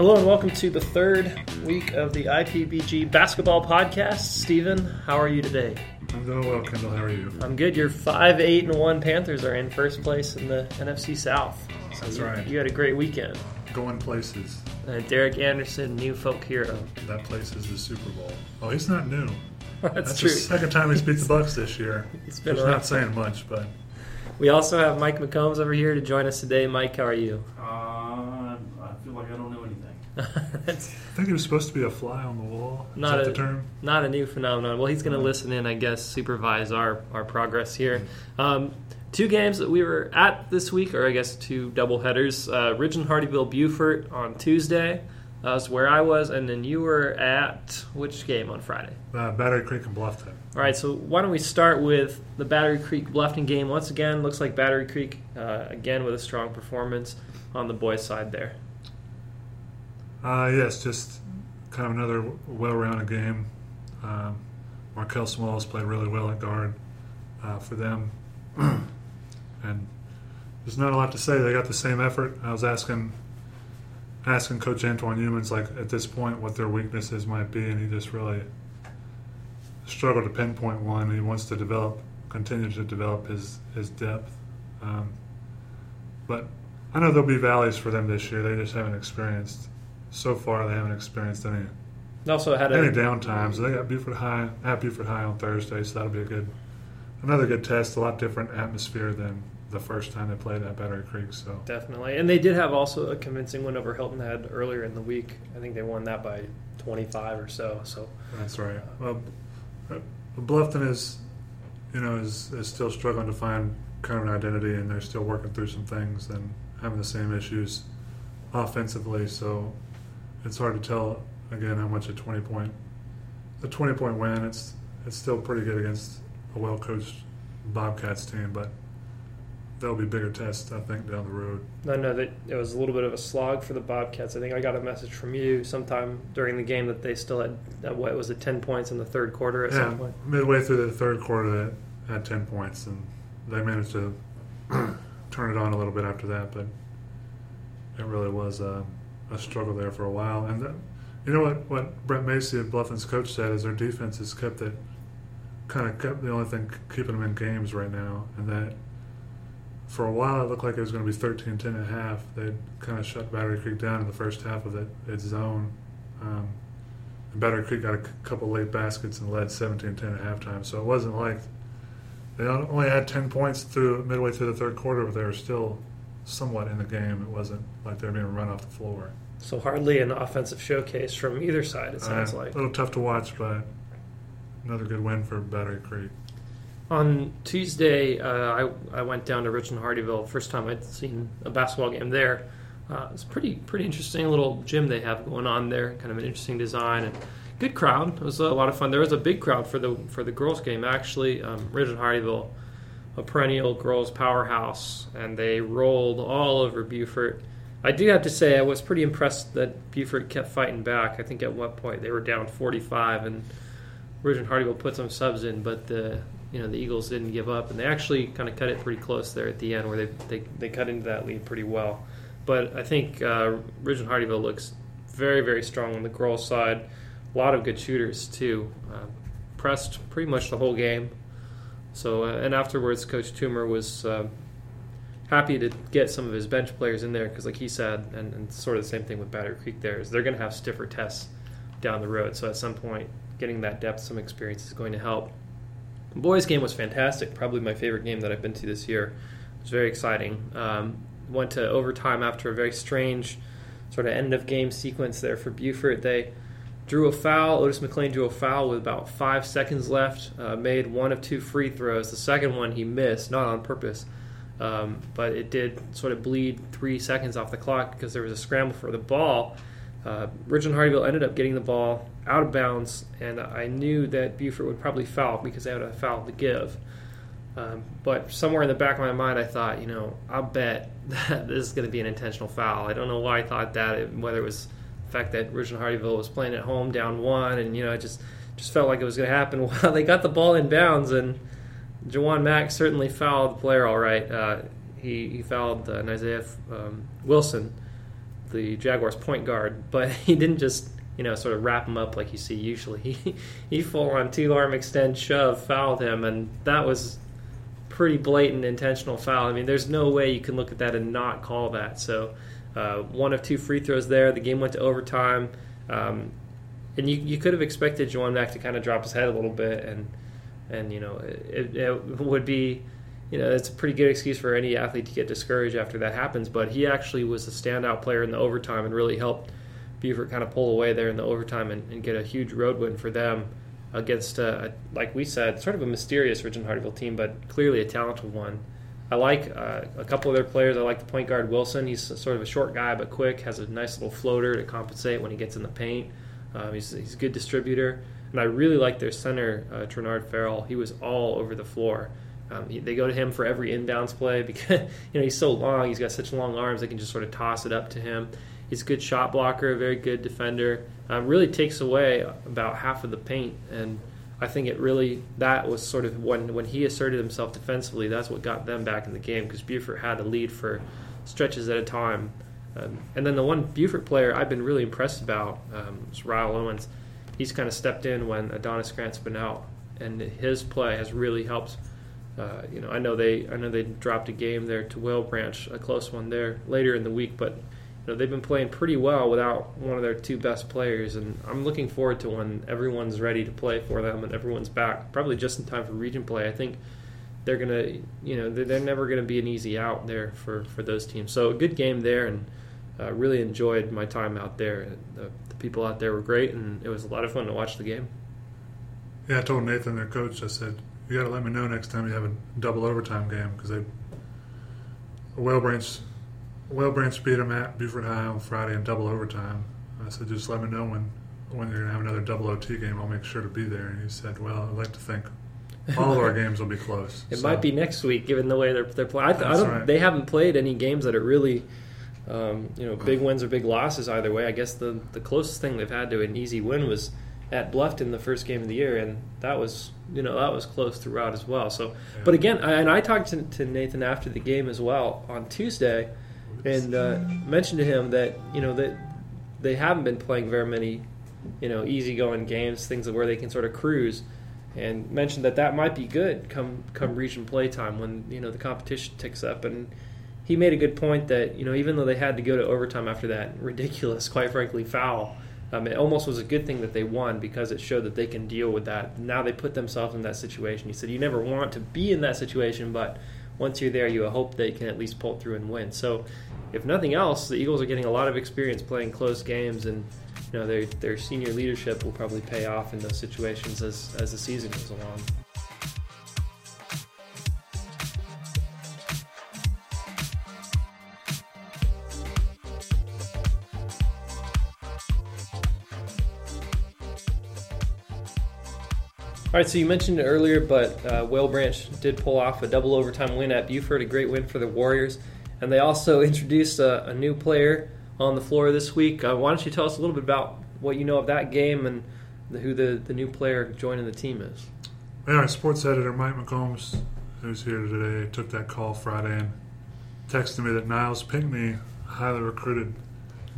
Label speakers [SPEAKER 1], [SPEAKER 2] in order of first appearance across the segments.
[SPEAKER 1] Hello and welcome to the third week of the IPBG basketball podcast. Stephen, how are you today?
[SPEAKER 2] I'm doing well, Kendall. How are you?
[SPEAKER 1] I'm good. Your five, eight, and one Panthers are in first place in the NFC South. So
[SPEAKER 2] That's
[SPEAKER 1] you,
[SPEAKER 2] right.
[SPEAKER 1] You had a great weekend.
[SPEAKER 2] Going places.
[SPEAKER 1] Uh, Derek Anderson, new folk hero.
[SPEAKER 2] That place is the Super Bowl. Oh, he's not new.
[SPEAKER 1] That's,
[SPEAKER 2] That's
[SPEAKER 1] true.
[SPEAKER 2] the second time he's beat the Bucks this year.
[SPEAKER 1] It's been
[SPEAKER 2] Which not saying much, but
[SPEAKER 1] We also have Mike McCombs over here to join us today. Mike, how are you?
[SPEAKER 3] I
[SPEAKER 2] think he was supposed to be a fly on the wall. Is
[SPEAKER 1] Not
[SPEAKER 2] that
[SPEAKER 1] a-
[SPEAKER 2] the term?
[SPEAKER 1] not a new phenomenon. Well, he's going to listen in, I guess, supervise our, our progress here. Um, two games that we were at this week, or I guess two double headers. Uh, Ridge and Hardeeville Beaufort on Tuesday. That was where I was, and then you were at which game on Friday?
[SPEAKER 2] Uh, Battery Creek and Bluffton.
[SPEAKER 1] All right, so why don't we start with the Battery Creek Bluffton game? Once again, looks like Battery Creek, uh, again with a strong performance on the boys' side there.
[SPEAKER 2] Uh, yes, just kind of another well-rounded game. Um, Markel Smalls played really well at guard uh, for them, and there's not a lot to say. They got the same effort. I was asking asking Coach Antoine Humans like at this point what their weaknesses might be, and he just really struggled to pinpoint one. He wants to develop, continue to develop his his depth, um, but I know there'll be valleys for them this year. They just haven't experienced so far. They haven't experienced any
[SPEAKER 1] They also had
[SPEAKER 2] any
[SPEAKER 1] a
[SPEAKER 2] downtimes. They got Beaufort High at Beaufort High on Thursday, so that'll be a good another good test. A lot different atmosphere than the first time they played at Battery Creek. So
[SPEAKER 1] Definitely. And they did have also a convincing win over Hilton Head earlier in the week. I think they won that by 25 or so. So
[SPEAKER 2] that's right. Well, uh, Bluffton is you know is, is still struggling to find kind of an identity, and they're still working through some things and having the same issues offensively. So it's hard to tell again how much a twenty point a twenty point win. It's it's still pretty good against a well coached Bobcats team, but that'll be bigger tests I think down the road.
[SPEAKER 1] I know that it was a little bit of a slog for the Bobcats. I think I got a message from you sometime during the game that they still had, uh, what was it, 10 points in the third quarter at
[SPEAKER 2] yeah,
[SPEAKER 1] some point.
[SPEAKER 2] midway through the third quarter, they had ten points, and they managed to turn it on a little bit after that. But it really was a, a struggle there for a while. And uh, you know what? What Brent Macy, of Bluffton's coach, said is their defense has kept it kind of kept the only thing keeping them in games right now, and that. For a while, it looked like it was going to be 13 10 and a half. They'd kind of shut Battery Creek down in the first half of it, its zone. Um, and Battery Creek got a couple late baskets and led 17-10 at halftime. So it wasn't like they only had 10 points through midway through the third quarter, but they were still somewhat in the game. It wasn't like they were being run off the floor.
[SPEAKER 1] So hardly an offensive showcase from either side, it sounds
[SPEAKER 2] Uh,
[SPEAKER 1] like.
[SPEAKER 2] a little tough to watch, but another good win for Battery Creek.
[SPEAKER 1] On Tuesday, uh, I, I went down to Richmond Hardeeville. First time I'd seen a basketball game there. Uh, it's pretty pretty interesting little gym they have going on there. Kind of an interesting design and good crowd. It was a lot of fun. There was a big crowd for the for the girls game actually. Um, Richmond Hardeeville, a perennial girls powerhouse, and they rolled all over Beaufort. I do have to say I was pretty impressed that Beaufort kept fighting back. I think at one point they were down 45 and Virgin Hardeeville put some subs in, but the you know the Eagles didn't give up, and they actually kind of cut it pretty close there at the end, where they they, they cut into that lead pretty well. But I think uh, Virgin Hardeeville looks very very strong on the girls' side. A lot of good shooters too. Uh, pressed pretty much the whole game. So uh, and afterwards, Coach Toomer was. Uh, Happy to get some of his bench players in there because, like he said, and, and sort of the same thing with Battery Creek. There is they're going to have stiffer tests down the road. So at some point, getting that depth, some experience is going to help. The boys' game was fantastic. Probably my favorite game that I've been to this year. It was very exciting. Um, went to overtime after a very strange sort of end of game sequence there for Beaufort. They drew a foul. Otis McLean drew a foul with about five seconds left. Uh, made one of two free throws. The second one he missed, not on purpose. Um, but it did sort of bleed three seconds off the clock because there was a scramble for the ball. Uh, Richmond Hardeeville ended up getting the ball out of bounds, and I knew that Beaufort would probably foul because they had a foul to give. Um, but somewhere in the back of my mind, I thought, you know, I'll bet that this is going to be an intentional foul. I don't know why I thought that, whether it was fact that Richmond Hardeeville was playing at home down one, and you know, I just just felt like it was going to happen. Well, they got the ball in bounds, and Jawan Mack certainly fouled the player all right. Uh, he, he fouled uh, Isaiah um, Wilson the Jaguars point guard, but he didn't just you know sort of wrap him up like you see usually. He he full on two arm extend shove fouled him, and that was pretty blatant intentional foul. I mean, there's no way you can look at that and not call that. So uh, one of two free throws there. The game went to overtime. Um, and you, you could have expected Jawun Mack to kind of drop his head a little bit, and and you know it, it would be you know it's a pretty good excuse for any athlete to get discouraged after that happens. But he actually was a standout player in the overtime and really helped Beaufort kind of pull away there in the overtime and, and get a huge road win for them against a, like we said, sort of a mysterious Richmond Hardeeville team, but clearly a talented one. I like uh, a couple of their players. I like the point guard Wilson. He's sort of a short guy but quick. Has a nice little floater to compensate when he gets in the paint. Um, he's, he's a good distributor. And I really like their center, uh, Trinard Farrell. He was all over the floor. Um, he, they go to him for every inbounds play because you know he's so long. He's got such long arms. They can just sort of toss it up to him. He's a good shot blocker, a very good defender. Um, really takes away about half of the paint, and I think it really that was sort of when when he asserted himself defensively. That's what got them back in the game because Beaufort had a lead for stretches at a time. Um, and then the one Beaufort player I've been really impressed about um, is Ryle Owens. He's kind of stepped in when Adonis Grant's been out, and his play has really helped. Uh, you know, I know they I know they dropped a game there to Whale Branch, a close one there later in the week, but you know they've been playing pretty well without one of their two best players, and I'm looking forward to when everyone's ready to play for them and everyone's back, probably just in time for region play. I think they're gonna, you know, they're, they're never gonna be an easy out there for for those teams. So a good game there, and uh, really enjoyed my time out there. The, the, people out there were great, and it was a lot of fun to watch the game.
[SPEAKER 2] Yeah, I told Nathan, their coach, I said, "You got to let me know next time you have a double overtime game because they Whale Branch, Whale Branch beat them at Beaufort High on Friday in double overtime." I said, "Just let me know when when you're gonna have another double OT game. I'll make sure to be there." And he said, "Well, I'd like to think." All of our games will be close.
[SPEAKER 1] It so. might be next week, given the way they're they're playing. I, I don't. Right. They haven't played any games that are really um, you know, big wins or big losses either way. I guess the the closest thing they've had to an easy win was at Bluffton the first game of the year, and that was you know that was close throughout as well. So, yeah. but again, I, and I talked to, to, Nathan after the game as well on Tuesday, and uh, mentioned to him that you know that they haven't been playing very many you know easygoing games, things where they can sort of cruise. And mentioned that that might be good come come region playtime when you know the competition ticks up and he made a good point that you know even though they had to go to overtime after that ridiculous, quite frankly, foul, um, it almost was a good thing that they won because it showed that they can deal with that. Now they put themselves in that situation. He said you never want to be in that situation, but once you're there, you hope they can at least pull through and win. So, if nothing else, the Eagles are getting a lot of experience playing close games, and you know their their senior leadership will probably pay off in those situations as as the season goes along. All right, so you mentioned it earlier, but uh, Whale Branch did pull off a double overtime win at Beaufort, a great win for the Warriors. And they also introduced a, a new player on the floor this week. Uh, why don't you tell us a little bit about what you know of that game and the, who the, the new player joining the team is?
[SPEAKER 2] Yeah, our sports editor, Mike McCombs, who's here today, took that call Friday and texted me that Niles Pinckney, highly recruited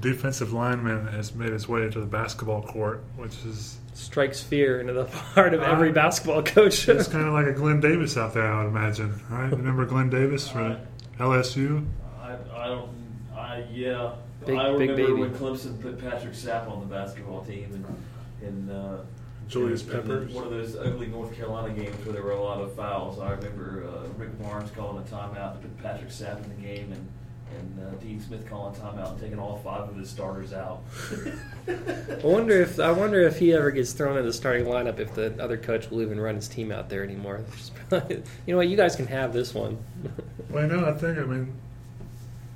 [SPEAKER 2] defensive lineman, has made his way to the basketball court, which is
[SPEAKER 1] strikes fear into the heart of every uh, basketball coach.
[SPEAKER 2] it's kind of like a Glenn Davis out there, I would imagine. Right? Remember Glenn Davis from LSU?
[SPEAKER 3] I, I don't. I yeah.
[SPEAKER 1] Big,
[SPEAKER 3] I remember
[SPEAKER 1] big
[SPEAKER 3] when Clemson put Patrick Sapp on the basketball team and and. Uh,
[SPEAKER 2] Julius Peppers.
[SPEAKER 3] One of those ugly North Carolina games where there were a lot of fouls. I remember uh, Rick Barnes calling a timeout to put Patrick Sapp in the game, and and uh, Dean Smith calling timeout and taking all five of his starters out.
[SPEAKER 1] I wonder if I wonder if he ever gets thrown in the starting lineup if the other coach will even run his team out there anymore. you know what? You guys can have this one.
[SPEAKER 2] well, no, I think I mean.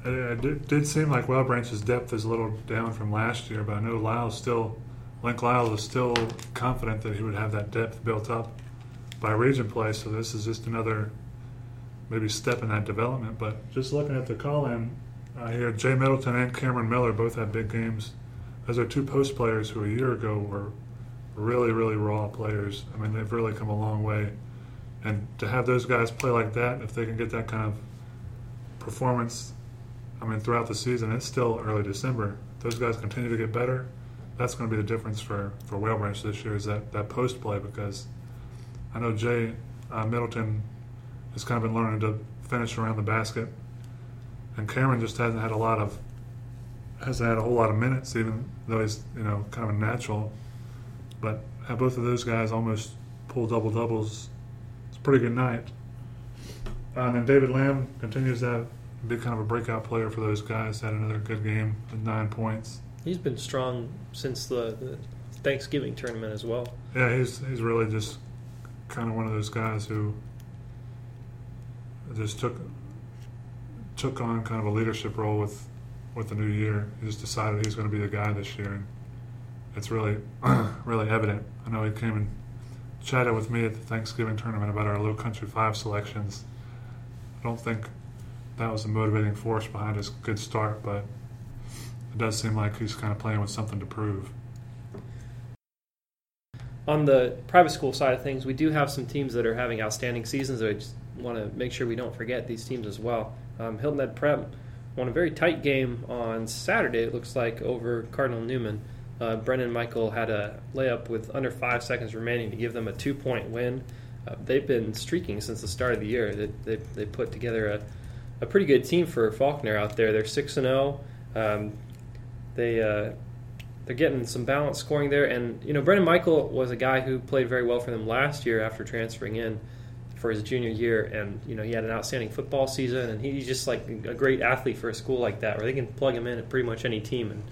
[SPEAKER 2] It, it did, did seem like Whale Branch's depth is a little down from last year, but I know Lyle's still, Link Lyle is still confident that he would have that depth built up by region play. So this is just another maybe step in that development. But just looking at the call in, uh, here Jay Middleton and Cameron Miller both had big games. Those are two post players who a year ago were really, really raw players. I mean, they've really come a long way. And to have those guys play like that, if they can get that kind of performance I mean, throughout the season, it's still early December. Those guys continue to get better. That's going to be the difference for for Whale Branch this year is that that post play because I know Jay uh, Middleton has kind of been learning to finish around the basket, and Cameron just hasn't had a lot of hasn't had a whole lot of minutes, even though he's you know kind of a natural. But have both of those guys almost pull double doubles. It's a pretty good night. Uh, and then David Lamb continues to be kind of a breakout player for those guys. Had another good game with nine points.
[SPEAKER 1] He's been strong since the, the Thanksgiving tournament as well.
[SPEAKER 2] Yeah, he's he's really just kind of one of those guys who just took took on kind of a leadership role with with the new year. He just decided he's going to be the guy this year, and it's really really evident. I know he came and chatted with me at the Thanksgiving tournament about our Low Country Five selections. I don't think that was the motivating force behind his good start, but it does seem like he's kind of playing with something to prove.
[SPEAKER 1] On the private school side of things, we do have some teams that are having outstanding seasons. Just want to make sure we don't forget these teams as well. Um, Hilton Head Prep won a very tight game on Saturday, it looks like, over Cardinal Newman. Uh, Michael had a layup with under five seconds remaining to give them a two point win. Uh, they've been streaking since the start of the year. They, they, they put together a, a pretty good team for Faulkner out there. They're 6 and 0. Um, they uh, they're getting some balanced scoring there. And you know, Brendan Michael was a guy who played very well for them last year after transferring in for his junior year, and you know he had an outstanding football season, and he's just like a great athlete for a school like that, where they can plug him in at pretty much any team, and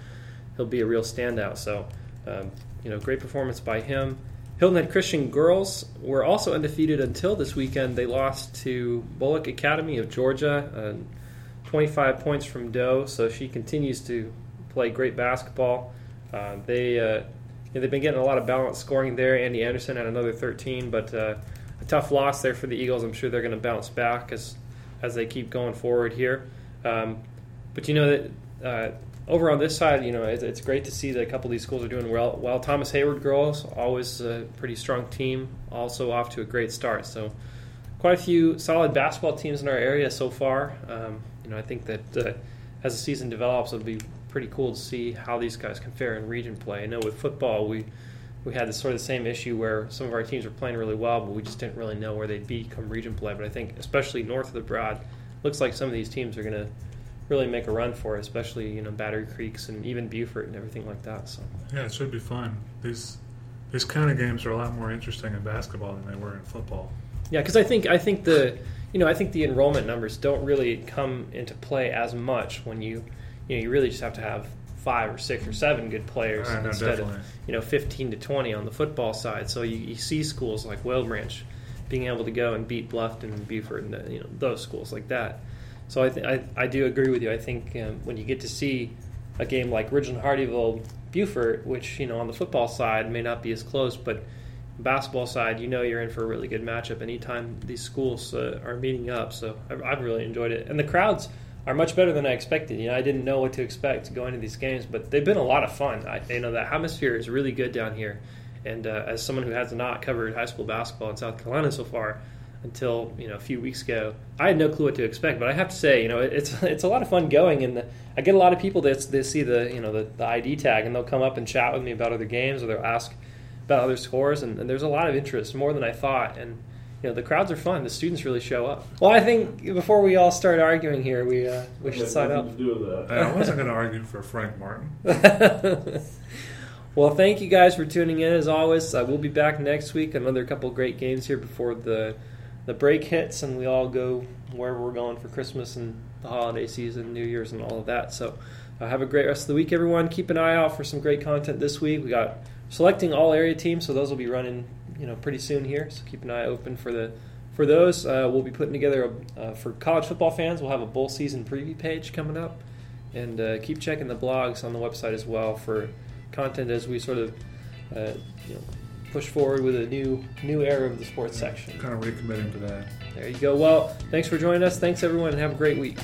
[SPEAKER 1] he'll be a real standout. So, um, you know, great performance by him. Hilton Head Christian girls were also undefeated until this weekend. They lost to Bulloch Academy of Georgia, uh, 25 points from Doe. So she continues to play great basketball. Uh, they uh, you know, they've been getting a lot of balanced scoring there. Andy Anderson had another 13, but uh, a tough loss there for the Eagles. I'm sure they're going to bounce back as as they keep going forward here. Um, but you know that uh, over on this side, you know, it's, it's, great to see that a couple of these schools are doing well. Well, Thomas Heyward girls, always a pretty strong team, also off to a great start. So, quite a few solid basketball teams in our area so far. Um, you know, I think that uh, as the season develops, it'll be pretty cool to see how these guys can fare in region play. I know with football, we we had this sort of the same issue where some of our teams were playing really well, but we just didn't really know where they'd be come region play. But I think, especially north of the Broad, looks like some of these teams are going to really make a run for it, especially you know Battery Creeks and even Beaufort and everything like that. So
[SPEAKER 2] yeah, it should be fun. These these kind of games are a lot more interesting in basketball than they were in football.
[SPEAKER 1] Yeah, because I think I think the you know I think the enrollment numbers don't really come into play as much when you you know you really just have to have five or six or seven good players instead of you know 15 to 20 on the football side. So you, you see schools like Whale Branch being able to go and beat Bluffton and Beaufort and you know those schools like that. So I, th- I, I do agree with you. I think um, when you get to see a game like Ridgeland Hardeeville Beaufort, which you know on the football side may not be as close, but basketball side, you know you're in for a really good matchup anytime these schools uh, are meeting up. So I've, I've really enjoyed it, and the crowds are much better than I expected. You know, I didn't know what to expect going into these games, but they've been a lot of fun. I, you know, the atmosphere is really good down here, and uh, as someone who has not covered high school basketball in South Carolina so far, until you know a few weeks ago. I had no clue what to expect, but I have to say, you know, it's it's a lot of fun going, and I get a lot of people that they see the you know the, the ID tag, and they'll come up and chat with me about other games, or they'll ask about other scores, and, and there's a lot of interest, more than I thought, and you know the crowds are fun. The students really show up. Well, I think before we all start arguing here, we uh, we should sign up.
[SPEAKER 3] To do with that.
[SPEAKER 2] I wasn't going to argue for Frank Martin.
[SPEAKER 1] well, thank you guys for tuning in. As always, uh, we'll be back next week. Another couple great games here before the the break hits and we all go wherever we're going for Christmas and the holiday season, New Year's, and all of that. So, uh, have a great rest of the week, everyone. Keep an eye out for some great content this week. We got selecting all area teams, so those will be running, you know, pretty soon here. So keep an eye open for the for those. Uh, we'll be putting together a, uh, for college football fans. We'll have a bowl season preview page coming up, and uh, keep checking the blogs on the website as well for content as we sort of, uh, you know push forward with a new new era of the sports section.
[SPEAKER 2] Kind of recommitting to that.
[SPEAKER 1] There you go. Well, thanks for joining us. Thanks everyone, and have a great week.